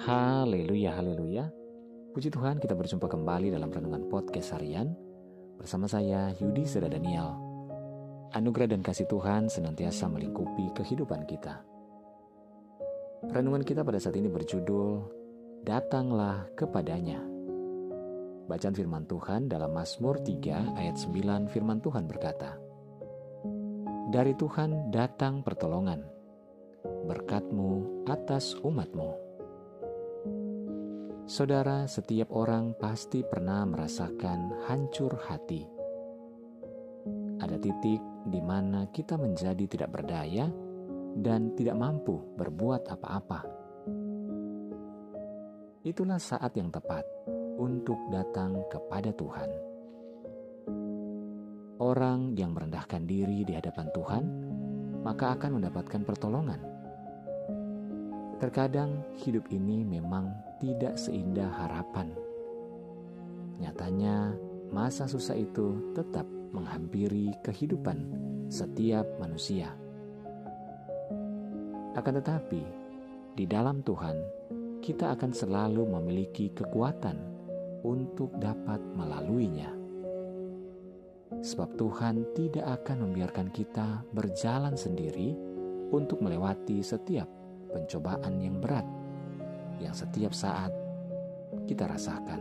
Haleluya, haleluya. Puji Tuhan kita berjumpa kembali dalam Renungan Podcast Harian bersama saya Yudi Seda Daniel. Anugerah dan kasih Tuhan senantiasa melingkupi kehidupan kita. Renungan kita pada saat ini berjudul Datanglah kepadanya. Bacaan firman Tuhan dalam Mazmur 3 ayat 9 firman Tuhan berkata, Dari Tuhan datang pertolongan, berkatmu atas umatmu. Saudara, setiap orang pasti pernah merasakan hancur hati. Ada titik di mana kita menjadi tidak berdaya dan tidak mampu berbuat apa-apa. Itulah saat yang tepat untuk datang kepada Tuhan. Orang yang merendahkan diri di hadapan Tuhan, maka akan mendapatkan pertolongan. Terkadang hidup ini memang tidak seindah harapan. Nyatanya, masa susah itu tetap menghampiri kehidupan setiap manusia. Akan tetapi, di dalam Tuhan, kita akan selalu memiliki kekuatan untuk dapat melaluinya. Sebab Tuhan tidak akan membiarkan kita berjalan sendiri untuk melewati setiap pencobaan yang berat yang setiap saat kita rasakan.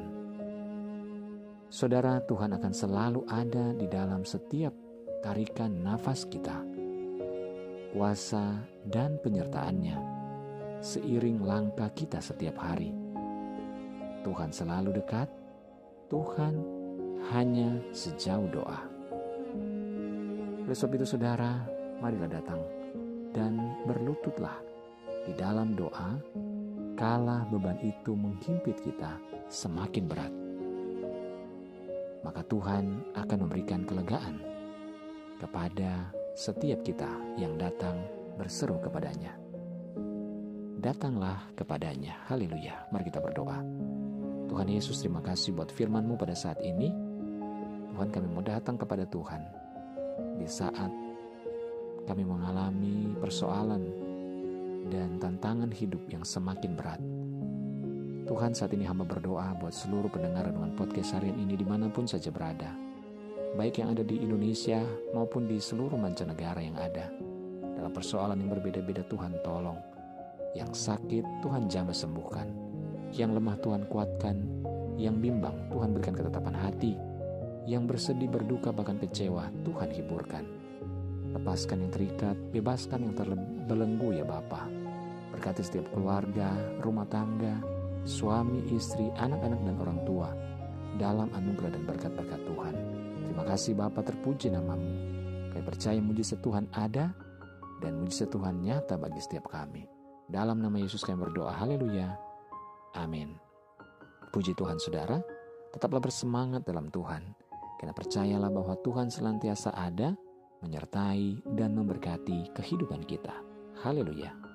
Saudara, Tuhan akan selalu ada di dalam setiap tarikan nafas kita. Kuasa dan penyertaannya seiring langkah kita setiap hari. Tuhan selalu dekat, Tuhan hanya sejauh doa. Oleh sebab itu saudara, marilah datang dan berlututlah di dalam doa kala beban itu menghimpit kita semakin berat, maka Tuhan akan memberikan kelegaan kepada setiap kita yang datang berseru kepadanya. Datanglah kepadanya. Haleluya. Mari kita berdoa. Tuhan Yesus terima kasih buat firman-Mu pada saat ini. Tuhan kami mau datang kepada Tuhan di saat kami mengalami persoalan dan tantangan hidup yang semakin berat. Tuhan saat ini hamba berdoa buat seluruh pendengar dengan podcast harian ini di mana pun saja berada. Baik yang ada di Indonesia maupun di seluruh mancanegara yang ada. Dalam persoalan yang berbeda-beda Tuhan tolong. Yang sakit Tuhan jamah sembuhkan. Yang lemah Tuhan kuatkan. Yang bimbang Tuhan berikan ketetapan hati. Yang bersedih berduka bahkan kecewa Tuhan hiburkan. Lepaskan yang terikat, bebaskan yang terbelenggu ya Bapak. Berkati setiap keluarga, rumah tangga, suami, istri, anak-anak, dan orang tua dalam anugerah dan berkat-berkat Tuhan. Terima kasih Bapa terpuji namamu. Kami percaya mujizat Tuhan ada dan mujizat Tuhan nyata bagi setiap kami. Dalam nama Yesus kami berdoa. Haleluya. Amin. Puji Tuhan saudara, tetaplah bersemangat dalam Tuhan. Karena percayalah bahwa Tuhan senantiasa ada, menyertai, dan memberkati kehidupan kita. Haleluya.